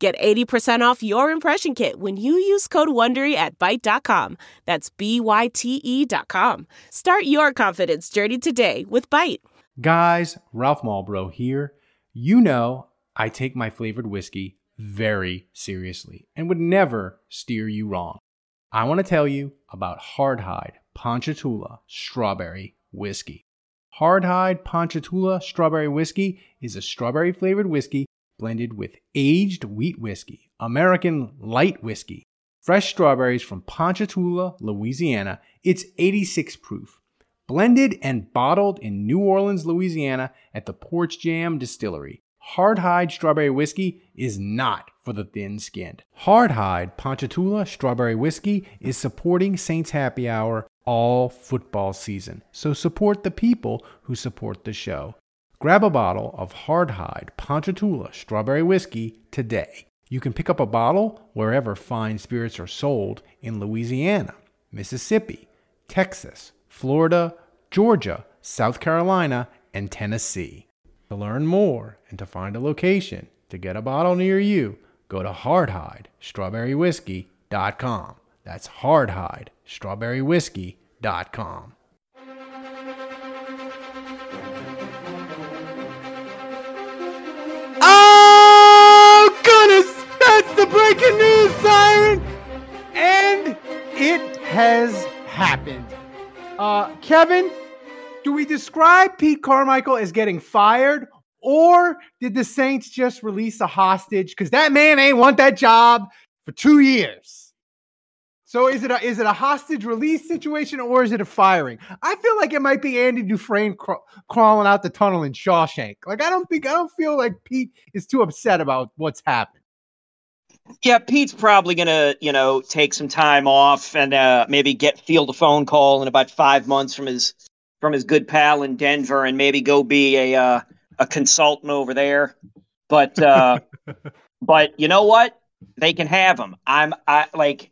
Get 80% off your impression kit when you use code WONDERY at Byte.com. That's B-Y-T-E dot com. Start your confidence journey today with Byte. Guys, Ralph Malbrough here. You know I take my flavored whiskey very seriously and would never steer you wrong. I want to tell you about Hardhide Ponchatoula Strawberry Whiskey. Hardhide Ponchatoula Strawberry Whiskey is a strawberry flavored whiskey blended with aged wheat whiskey, American light whiskey, fresh strawberries from Ponchatoula, Louisiana. It's 86 proof. Blended and bottled in New Orleans, Louisiana at the Porch Jam Distillery. Hardhide Strawberry Whiskey is not for the thin skinned. Hardhide Ponchatoula Strawberry Whiskey is supporting Saints Happy Hour all football season. So support the people who support the show. Grab a bottle of Hardhide Ponchatoula Strawberry Whiskey today. You can pick up a bottle wherever fine spirits are sold in Louisiana, Mississippi, Texas, Florida, Georgia, South Carolina, and Tennessee. To learn more and to find a location to get a bottle near you, go to hardhidestrawberrywhiskey.com. That's hardhidestrawberrywhiskey.com. goodness! That's the breaking news siren! And it has happened. Uh, Kevin, do we describe Pete Carmichael as getting fired, or did the Saints just release a hostage? Because that man ain't want that job for two years. So is it a is it a hostage release situation or is it a firing? I feel like it might be Andy Dufresne cr- crawling out the tunnel in Shawshank. Like I don't think I don't feel like Pete is too upset about what's happened. Yeah, Pete's probably gonna, you know, take some time off and uh, maybe get field a phone call in about five months from his from his good pal in Denver and maybe go be a uh, a consultant over there. But uh, but you know what? They can have him. I'm I like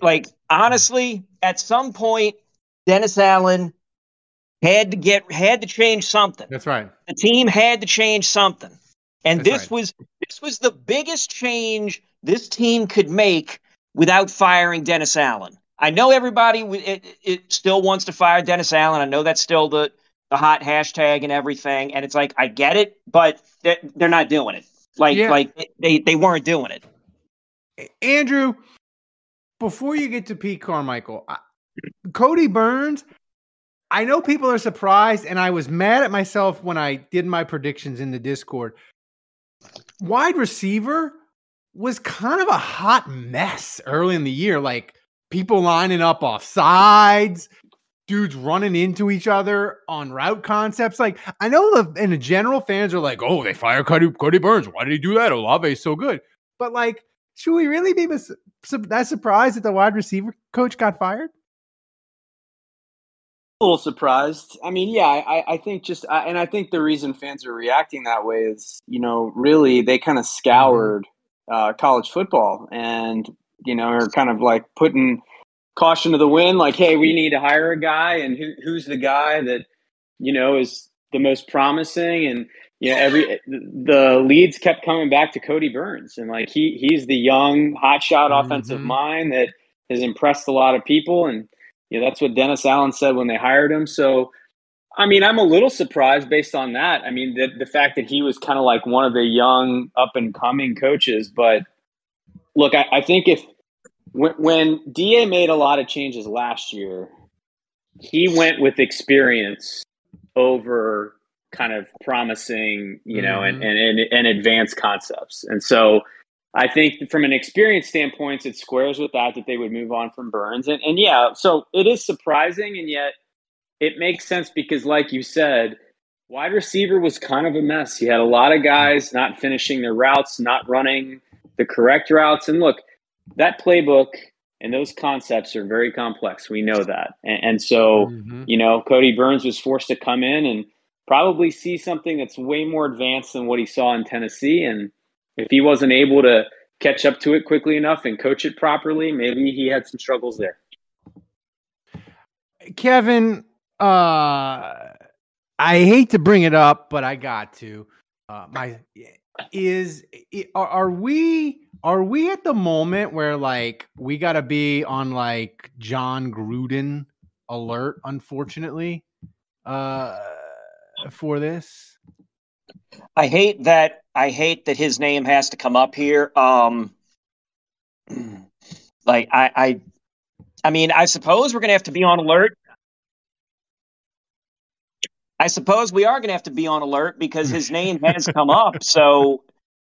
like honestly, at some point, Dennis Allen had to get had to change something. That's right. The team had to change something, and That's this right. was this was the biggest change this team could make without firing Dennis Allen. I know everybody it, it still wants to fire Dennis Allen. I know that's still the the hot hashtag and everything, and it's like I get it, but they're, they're not doing it. Like Yeah. like they they weren't doing it. Andrew, before you get to Pete Carmichael, I, Kodi Burns, I know people are surprised, and I was mad at myself when I did my predictions in the Discord. Wide receiver was kind of a hot mess early in the year, like people lining up off sides, dudes running into each other on route concepts. Like I know the in the general fans are like, "Oh, they fired Kodi, Kodi Burns. Why did he do that? Olave is so good." But like, should we really be mis- that surprised that the wide receiver coach got fired? a little surprised. I mean, yeah, I, I think just, I, and I think the reason fans are reacting that way is, you know, really they kind of scoured uh, college football and, you know, are kind of like putting caution to the wind, like, hey, we need to hire a guy, and who, who's the guy that, you know, is the most promising, and you know, every the leads kept coming back to Kodi Burns, and like he he's the young hotshot offensive Mhm. mind that has impressed a lot of people, and you know, that's what Dennis Allen said when they hired him. So, I mean, I'm a little surprised based on that. I mean, the, the fact that he was kind of like one of the young up and coming coaches. But look, I, I think if when, when Da made a lot of changes last year, he went with experience over kind of promising, you know, and, and, and, and advanced concepts. And so I think from an experience standpoint, it squares with that, that they would move on from Burns. And, and yeah, so it is surprising. And yet it makes sense because, like you said, wide receiver was kind of a mess. He had a lot of guys not finishing their routes, not running the correct routes. And look, that playbook and those concepts are very complex. We know that. And, and so, mm-hmm. you know, Kodi Burns was forced to come in and probably see something that's way more advanced than what he saw in Tennessee. And if he wasn't able to catch up to it quickly enough and coach it properly, maybe he had some struggles there. Kevin, uh, I hate to bring it up, but I got to. Uh, my is are, are we are we at the moment where like we got to be on like Jon Gruden alert? Unfortunately, uh, for this. I hate that. I hate that his name has to come up here. Um, like I, I, I mean, I suppose we're gonna have to be on alert. I suppose we are gonna have to be on alert because his name has come up. So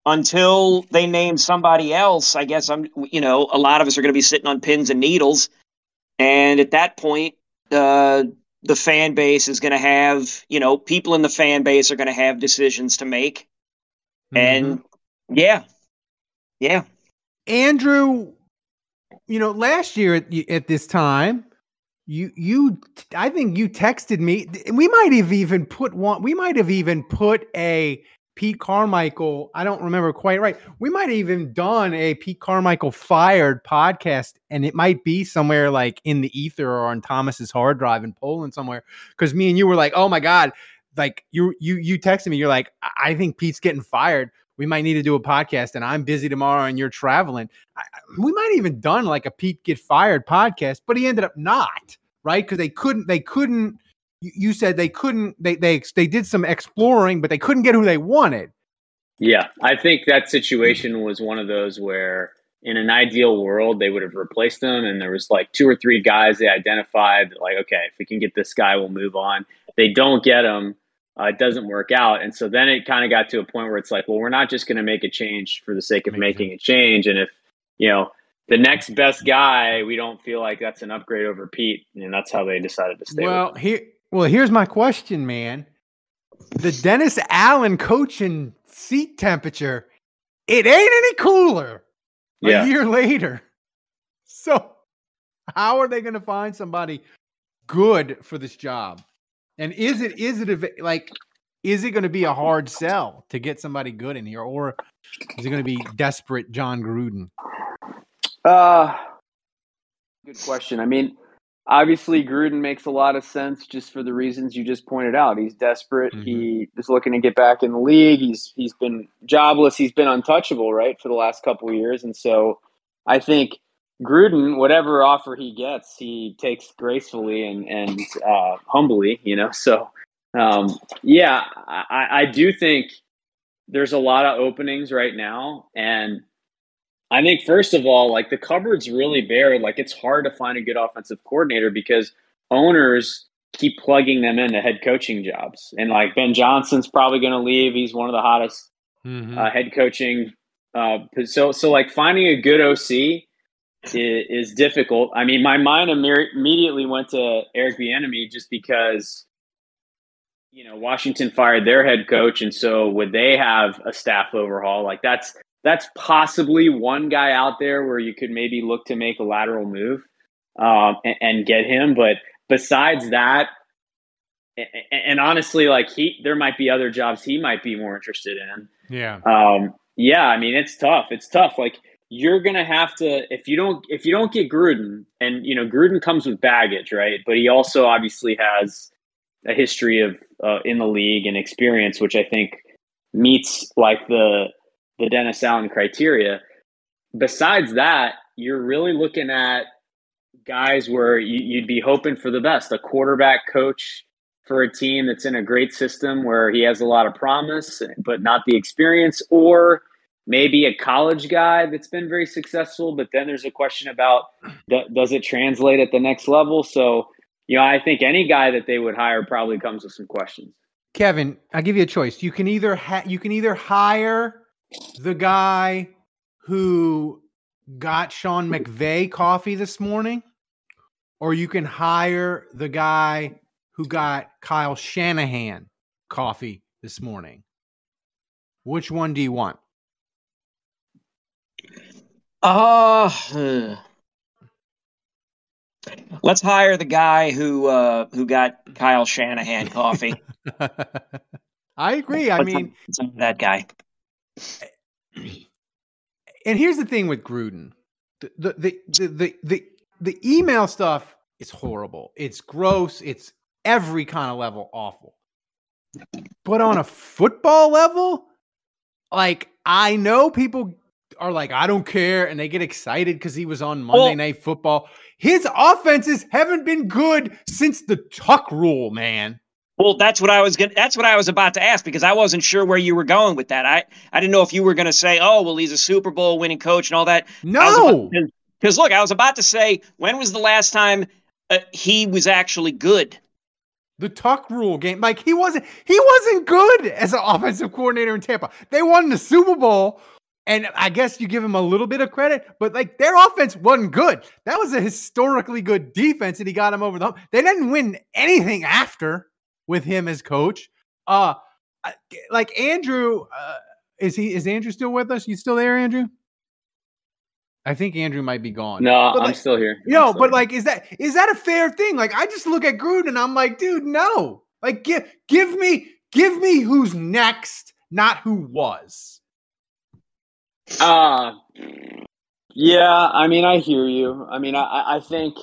until they name somebody else, I guess I'm, you know, a lot of us are going to be sitting on pins and needles. And at that point, uh, the fan base is going to have, you know, people in the fan base are going to have decisions to make. Mm-hmm. And yeah, yeah. Andrew, you know, last year at, at this time, you you I think you texted me. We might have even put one. We might have even put a Pete Carmichael, I don't remember quite right. We might have even done a Pete Carmichael fired podcast, and it might be somewhere like in the ether or on Thomas's hard drive in Poland somewhere. Because me and you were like, "Oh my god!" Like you you you texted me, you're like, "I think Pete's getting fired. We might need to do a podcast, and I'm busy tomorrow, and you're traveling." I, we might even done like a Pete get fired podcast, but he ended up not right because they couldn't they couldn't you said they couldn't they they they did some exploring but they couldn't get who they wanted. Yeah i think that situation was one of those where in an ideal world they would have replaced them and there was like two or three guys they identified like okay if we can get this guy we'll move on. They don't get him. Uh, it doesn't work out. And so then it kind of got to a point where it's like well we're not just going to make a change for the sake of making a change. And if you know the next best guy we don't feel like that's an upgrade over pete and that's how they decided to stay well here well, here's my question, man. The Dennis Allen coaching seat temperature, it ain't any cooler yeah. a year later. So, how are they going to find somebody good for this job? And is it is it a, like is it going to be a hard sell to get somebody good in here, or is it going to be desperate Jon Gruden? Uh, good question. I mean, obviously Gruden makes a lot of sense just for the reasons you just pointed out. He's desperate. Mm-hmm. He is looking to get back in the league. He's he's been jobless. He's been untouchable, right, for the last couple of years. And so I think Gruden, whatever offer he gets, he takes gracefully and and uh, humbly, you know. So um, yeah, I, I do think there's a lot of openings right now, and I think first of all, like the cupboard's really bare. Like it's hard to find a good offensive coordinator because owners keep plugging them into head coaching jobs. And like Ben Johnson's probably going to leave. He's one of the hottest mm-hmm. uh, head coaching. Uh, so so like finding a good OC is, is difficult. I mean, my mind immediately went to Eric Bieniemy just because you know Washington fired their head coach, and so would they have a staff overhaul? Like that's that's possibly one guy out there where you could maybe look to make a lateral move um, and, and, get him. But besides that, and, and, honestly, like he, there might be other jobs he might be more interested in. Yeah. Um, yeah. I mean, it's tough. It's tough. Like you're gonna have to if you don't if you don't get Gruden, and you know Gruden comes with baggage, right? But he also obviously has a history of uh, in the league and experience, which I think meets like the the Dennis Allen criteria. Besides that, you're really looking at guys where you, would be hoping for the best. A quarterback coach for a team that's in a great system where he has a lot of promise, but not the experience, or maybe a college guy that's been very successful, but then there's a question about does it translate at the next level? So, you know, I think any guy that they would hire probably comes with some questions. Kevin, I'll give you a choice. You can either ha- you can either hire the guy who got Sean McVay coffee this morning, or you can hire the guy who got Kyle Shanahan coffee this morning. Which one do you want? Uh, let's hire the guy who uh, who got Kyle Shanahan coffee. I agree. I Let's mean, that guy. And here's the thing with Gruden. The the the the the, the, email stuff is horrible. It's gross. It's every kind of level awful. But on a football level, like I know people are like, I don't care, and they get excited because he was on Monday Well- Night Football. His offenses haven't been good since the Tuck rule, man. Well, that's what I was going that's what I was about to ask because I wasn't sure where you were going with that. I I didn't know if you were going to say, "Oh, well, he's a Super Bowl winning coach and all that." No, Because look, I was about to say, when was the last time uh, he was actually good? the Tuck rule game. Like he wasn't he wasn't good as an offensive coordinator in Tampa. They won the Super Bowl. And I guess you give him a little bit of credit, but like their offense wasn't good. That was a historically good defense, and he got him over the hump. They didn't win anything after with him as coach. Uh like Andrew, uh, is he is Andrew still with us? You still there, Andrew? I think Andrew might be gone. No, But, I'm like, still here. you know, still but here. like, is that is that a fair thing? Like, I just look at Gruden and I'm like, dude, no. Like, give give me give me who's next, not who was. Uh yeah, I mean, I hear you. I mean, I, I think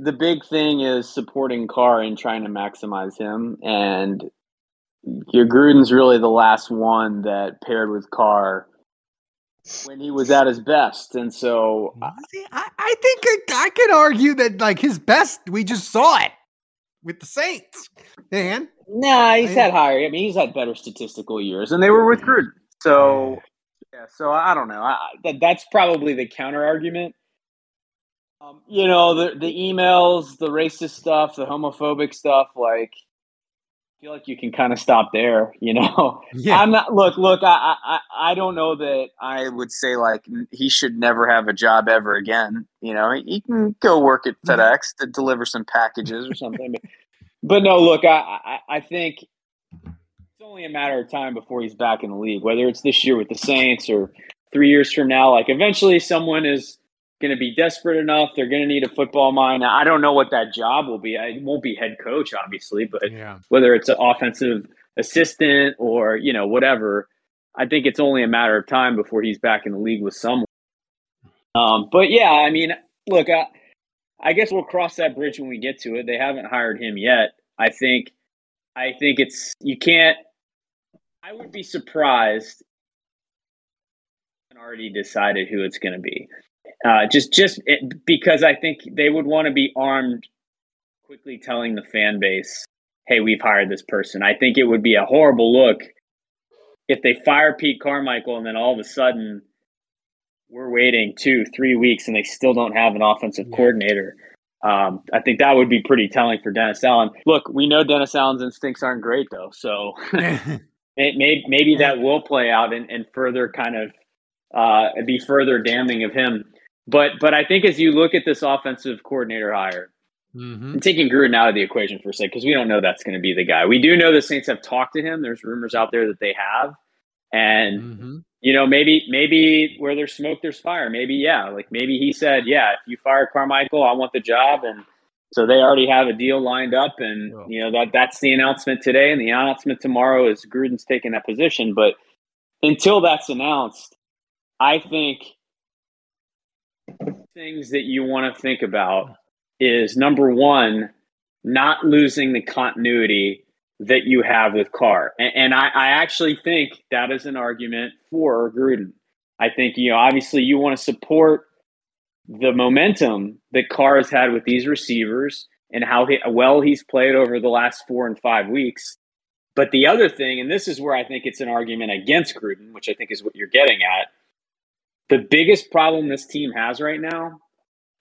the big thing is supporting Carr and trying to maximize him. And your Gruden's really the last one that paired with Carr when he was at his best. And so, I, I think I, I could argue that like his best, we just saw it with the Saints. Dan, nah, he's I- had higher. I mean, he's had better statistical years, and they were with Gruden. So, yeah, so I don't know. I, I- that, that's probably the counter argument. Um, you know, the the emails, the racist stuff, the homophobic stuff. Like, I feel like you can kind of stop there. You know, yeah, I'm not. Look, look. I, I I don't know that I would say like he should never have a job ever again. You know, he, he can go work at FedEx to deliver some packages or something. but, but no, look. I, I I think it's only a matter of time before he's back in the league. Whether it's this year with the Saints or three years from now, like eventually someone is going to be desperate enough. They're going to need a football mind. I don't know what that job will be. It won't be head coach, obviously, but yeah. whether it's an offensive assistant or you know whatever. I think it's only a matter of time before he's back in the league with someone. Um, but yeah, I mean, look, I, I guess we'll cross that bridge when we get to it. They haven't hired him yet. I think, I think it's you can't. I would be surprised. Already decided who it's going to be. Uh, just, just it, because I think they would want to be armed, quickly telling the fan base hey, we've hired this person. I think it would be a horrible look if they fire Pete Carmichael and then all of a sudden we're waiting two, three weeks and they still don't have an offensive Yeah. coordinator. Um, I think that would be pretty telling for Dennis Allen. Look, we know Dennis Allen's instincts aren't great though, so may- may- maybe that will play out and, and further kind of uh, be further damning of him. But but I think as you look at this offensive coordinator hire, hmm I'm taking Gruden out of the equation for a second because we don't know that's going to be the guy. We do know the Saints have talked to him. There's rumors out there that they have, and hmm you know maybe maybe where there's smoke, there's fire. Maybe yeah, like maybe he said, yeah, if you fire Carmichael, I want the job, and so they already have a deal lined up, and Yeah. you know that that's the announcement today, and the announcement tomorrow is Gruden's taking that position. But until that's announced, I think things that you want to think about is number one, not losing the continuity that you have with Carr. And, and I, I actually think that is an argument for Gruden. I think, you know, obviously you want to support the momentum that Carr has had with these receivers and how he, well he's played over the last four and five weeks. But the other thing, and this is where I think it's an argument against Gruden, which I think is what you're getting at. The biggest problem this team has right now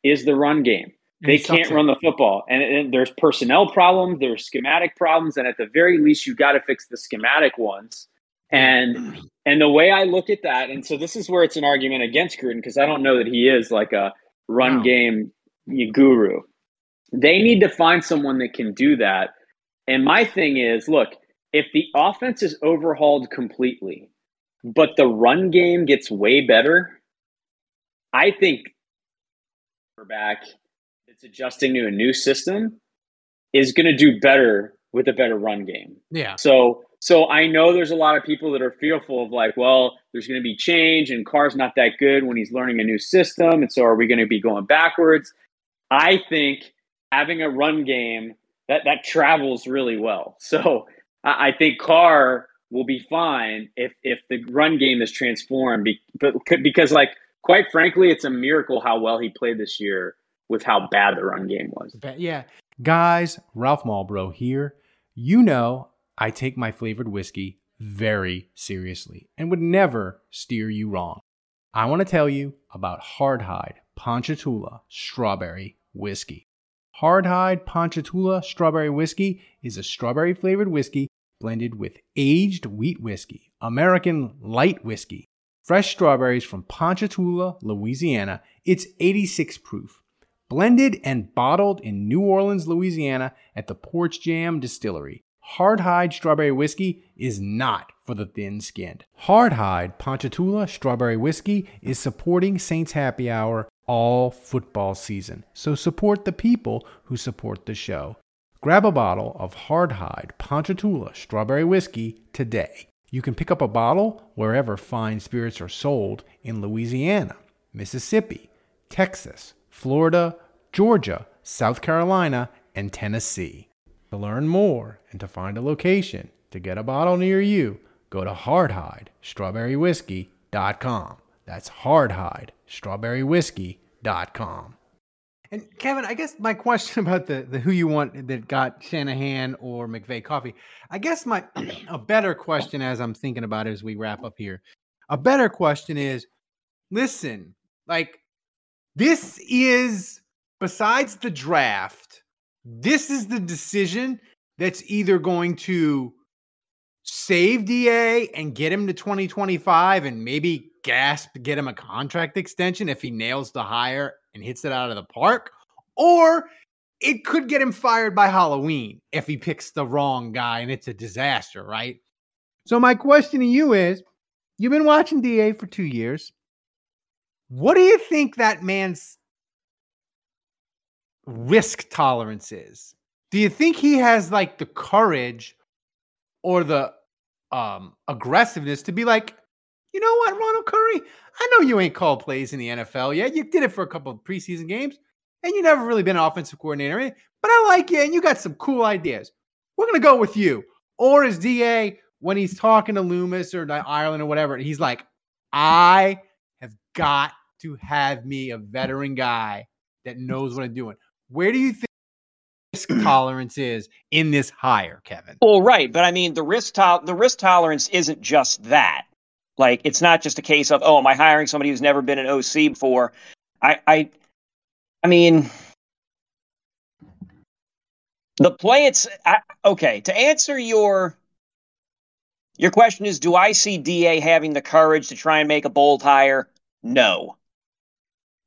is the run game. They can't run the football. And, and there's personnel problems there's schematic problems and at the very least you got to fix the schematic ones. And and the way i look at that and so this is where it's an argument against gruden because i don't know that he is like a run No. game guru. They need to find someone that can do that. And my thing is look if the offense is overhauled completely but the run game gets way better I think back that's adjusting to a new system is going to do better with a better run game. Yeah. So so I know there's a lot of people that are fearful of like, well, there's going to be change and Carr's not that good when he's learning a new system, and so are we going to be going backwards? I think having a run game that that travels really well. So I, I think Carr will be fine if if the run game is transformed. But because like quite frankly, it's a miracle how well he played this year with how bad the run game was. Yeah, guys, Ralph Malbrough here. You know I take my flavored whiskey very seriously and would never steer you wrong. I want to tell you about Hardhide Ponchatoula Strawberry Whiskey. Hardhide Ponchatoula Strawberry Whiskey is a strawberry flavored whiskey blended with aged wheat whiskey, American light whiskey, fresh strawberries from Ponchatoula, Louisiana. It's 86 proof. Blended and bottled in New Orleans, Louisiana at the Porch Jam Distillery. Hardhide Strawberry Whiskey is not for the thin skinned. Hardhide Ponchatoula Strawberry Whiskey is supporting Saints Happy Hour all football season, so support the people who support the show. Grab a bottle of Hardhide Ponchatoula Strawberry Whiskey today. You can pick up a bottle wherever fine spirits are sold in Louisiana, Mississippi, Texas, Florida, Georgia, South Carolina, and Tennessee. To learn more and to find a location to get a bottle near you, go to hardhidestrawberrywhiskey.com. That's hardhidestrawberrywhiskey.com. And Kevin, I guess my question about the, the who you want that got Shanahan or McVay coffee, I guess my a better question as I'm thinking about it as we wrap up here, a better question is, listen, like this is besides the draft this is the decision that's either going to save DA and get him to 2025 and maybe gasp get him a contract extension if he nails the hire and hits it out of the park, or it could get him fired by Halloween if he picks the wrong guy and it's a disaster, right? So, my question to you is you've been watching DA for two years. What do you think that man's risk tolerance is. Do you think he has like the courage or the um aggressiveness to be like, you know what, Ronald Curry? I know you ain't called plays in the NFL yet. You did it for a couple of preseason games, and you never really been an offensive coordinator, eh? but I like you, and you got some cool ideas. We're gonna go with you. Or is DA when he's talking to Loomis or Ireland or whatever, he's like, I have got to have me a veteran guy that knows what I'm doing. Where do you think risk tolerance is in this hire, Kevin? Well, right, but I mean the risk to- the risk tolerance isn't just that. Like it's not just a case of oh, am I hiring somebody who's never been an OC before? I I I mean the play it's I, okay to answer your your question is do I see DA having the courage to try and make a bold hire? No.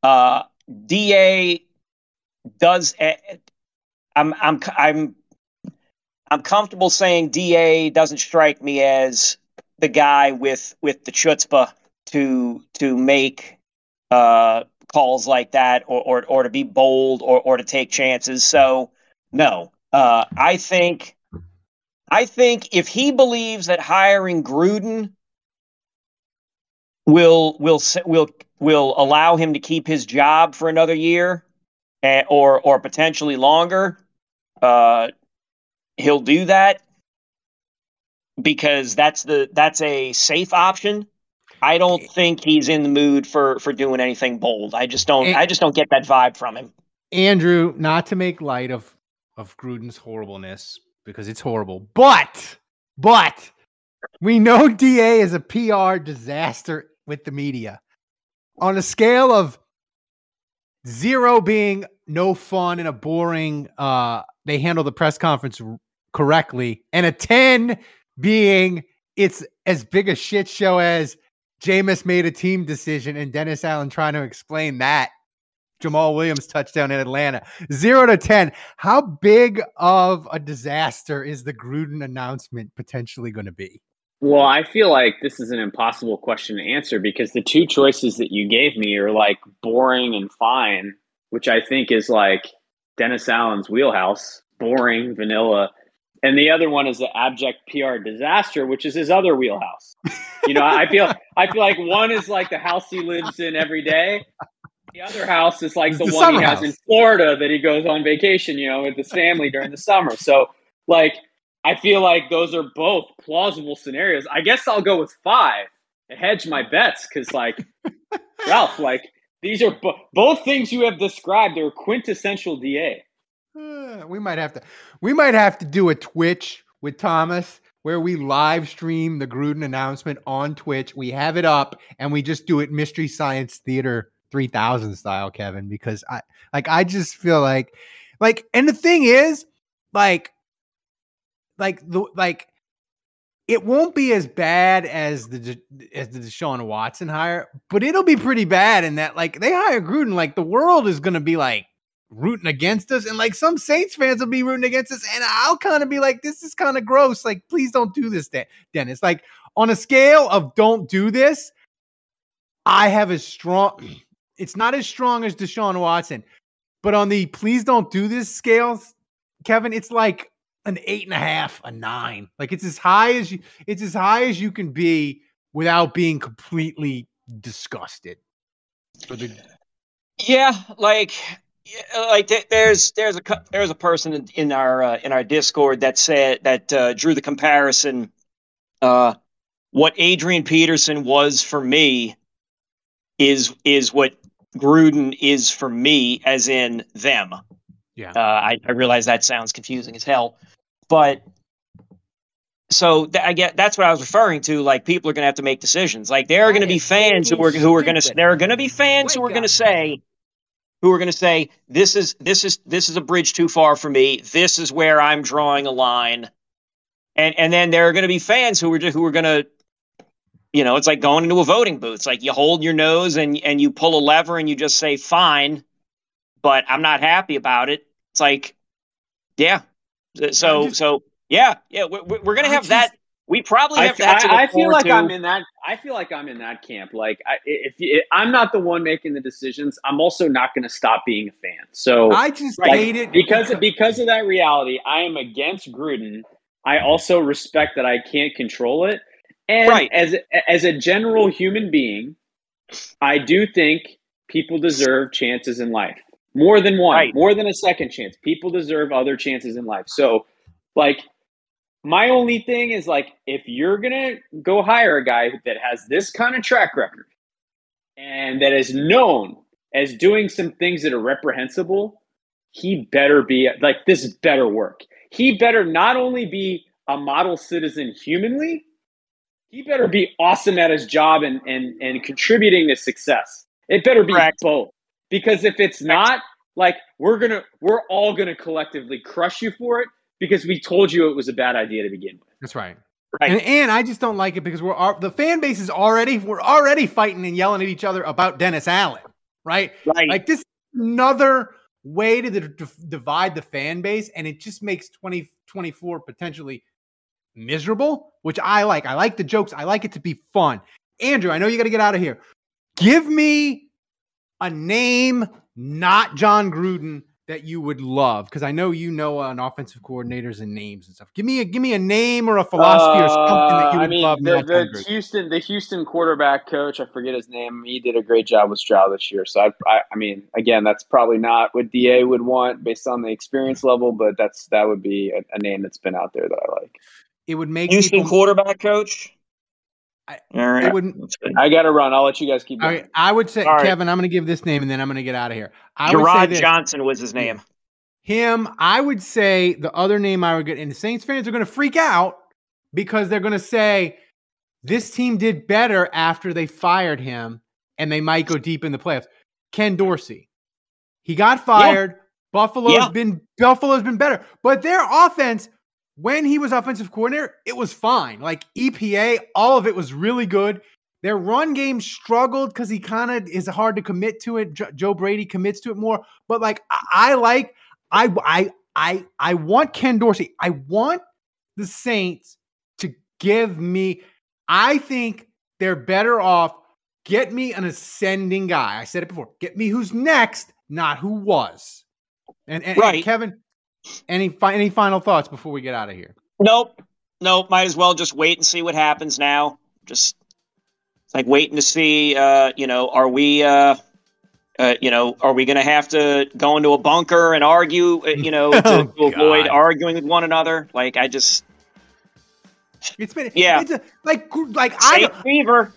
Uh, DA does I'm I'm I'm I'm comfortable saying Da doesn't strike me as the guy with with the chutzpah to to make uh, calls like that or, or or to be bold or or to take chances. So no, uh, I think I think if he believes that hiring Gruden will will will will allow him to keep his job for another year, and, or or potentially longer, uh, he'll do that because that's the that's a safe option. I don't think he's in the mood for for doing anything bold. I just don't. I just don't get that vibe from him. Andrew, not to make light of of Gruden's horribleness because it's horrible, but but we know Da is a PR disaster with the media. On a scale of Zero being no fun and a boring. Uh, they handle the press conference correctly, and a ten being it's as big a shit show as Jameis made a team decision and Dennis Allen trying to explain that. Jamaal Williams touchdown in Atlanta. Zero to 10. How big of a disaster is the Gruden announcement potentially going to be? Well, I feel like this is an impossible question to answer because the two choices that you gave me are like boring and fine, which I think is like Dennis Allen's wheelhouse, boring, vanilla. And the other one is the abject PR disaster, which is his other wheelhouse. You know, I feel I feel like one is like the house he lives in every day. The other house is like the, the one he house. has in Florida that he goes on vacation, you know, with his family during the summer. So like I feel like those are both plausible scenarios. I guess I'll go with five and hedge my bets because, like, Ralph, like these are bo- both things you have described They're quintessential DA. We might have to we might have to do a Twitch with Thomas where we live stream the Gruden announcement on Twitch. We have it up and we just do it Mystery Science Theater 3000 style, Kevin, because I like I just feel like like and the thing is like like the like it won't be as bad as the as the Deshaun Watson hire, but it'll be pretty bad in that like they hire Gruden, like the world is gonna be like rooting against us, and like some Saints fans will be rooting against us, and I'll kind of be like, this is kind of gross. Like, please don't do this, Den- Dennis. Like on a scale of don't do this, I have a strong. It's not as strong as Deshaun Watson, but on the please don't do this scale, Kevin, it's like an eight and a half, a nine. Like it's as high as you it's as high as you can be without being completely disgusted. The Yeah, like yeah, like there's there's a there's a person in, in our uh, in our Discord that said that uh, drew the comparison. Uh, what Adrian Peterson was for me is is what Gruden is for me, as in them. Yeah. Uh, I, I realize that sounds confusing as hell, but so th- I get that's what I was referring to. Like people are going to have to make decisions. Like there are going to be fans who are who are going to there are going to be fans who are going to say who are going to say this is this is this is a bridge too far for me. This is where I'm drawing a line, and and then there are going to be fans who are who are going to, you know, it's like going into a voting booth. It's like you hold your nose and and you pull a lever and you just say fine, but I'm not happy about it. It's like, yeah, so just- so yeah yeah we're, we're we're gonna have just- that. We probably I, have that. to I, I feel forward like to. I'm in that. I feel like I'm in that camp. Like, I, if you, I'm not the one making the decisions, I'm also not going to stop being a fan. So I just Like, hate it because because of that reality, I am against Gruden. I also respect that I can't control it, and Right. as as a general human being, I do think people deserve chances in life more than one, Right. more than a second chance. People deserve other chances in life. So, like, my only thing is like, if you're gonna go hire a guy that has this kind of track record and that is known as doing some things that are reprehensible, he better be like this better work. He better not only be a model citizen humanly, he better be awesome at his job and and, and contributing to success. It better be Correct. both. Because if it's not, like we're gonna we're all gonna collectively crush you for it because we told you it was a bad idea to begin with. That's right. Right. And, and I just don't like it because we're the fan base is already we're already fighting and yelling at each other about Dennis Allen, right? right. Like this is another way to d- d- divide the fan base, and it just makes 2024 potentially miserable, which I like. I like the jokes. I like it to be fun. Andrew, I know you got to get out of here. Give me a name, not Jon Gruden, that you would love, because I know you know an offensive coordinators and names and stuff. Give me a give me a name or a philosophy or something that you Uh, would I mean, love. the, the Houston, the Houston quarterback coach, I forget his name. He did a great job with Stroud this year. So I, I, I mean, again, that's probably not what Da would want based on the experience level, but that's that would be a, a name that's been out there that I like. It would make Houston people. quarterback coach. I- All right. It would That's good. I got to run. I'll let you guys keep going. right, I would say, All right. Kevin, I'm going to give this name and then I'm going to get out of here. I would say Jerrod. Johnson was his name. Him, I would say the other name I would get, and the Saints fans are going to freak out because they're going to say this team did better after they fired him and they might go deep in the playoffs. Ken Dorsey. He got fired. Buffalo's Yeah. been Buffalo's been better. But their offense, when he was offensive coordinator, it was fine. Like EPA, all of it was really good. Their run game struggled because he kind of is hard to commit to it. Jo- Joe Brady commits to it more. But like I, I like, I I I I want Ken Dorsey. I want the Saints to Give me, I think they're better off. Get me an ascending guy. I said it before. Get me who's next, not who was. And, and, Right. and Kevin, any fi- any final thoughts before we get out of here? Nope. Nope. Might as well just wait and see what happens now. Just like waiting to see. Uh, you know, are we? Uh, uh, you know, are we going to have to go into a bunker and argue? uh, You know, to, Oh, to avoid arguing with one another. Like I just It's been Yeah. It's a, like like I fever.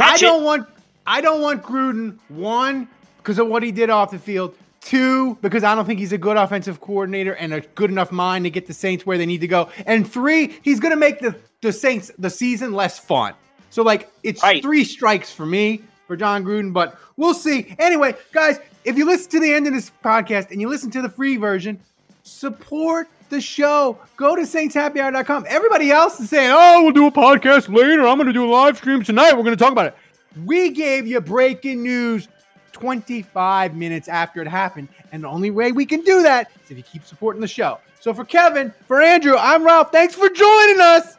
I don't it. want I don't want Gruden one because of what he did off the field. Two because I don't think he's a good offensive coordinator and a good enough mind to get the Saints where they need to go. And three, he's going to make the the Saints the season less fun. So like it's Right. three strikes for me for Jon Gruden, but we'll see. Anyway, guys, if you listen to the end of this podcast and you listen to the free version, support the show. Go to saintshappyhour.com. Everybody else is saying, oh, we'll do a podcast later. I'm going to do a live stream tonight. We're going to talk about it. We gave you breaking news 25 minutes after it happened. And the only way we can do that is if you keep supporting the show. So for Kevin, for Andrew, I'm Ralph. Thanks for joining us.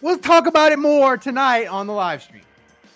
We'll talk about it more tonight on the live stream.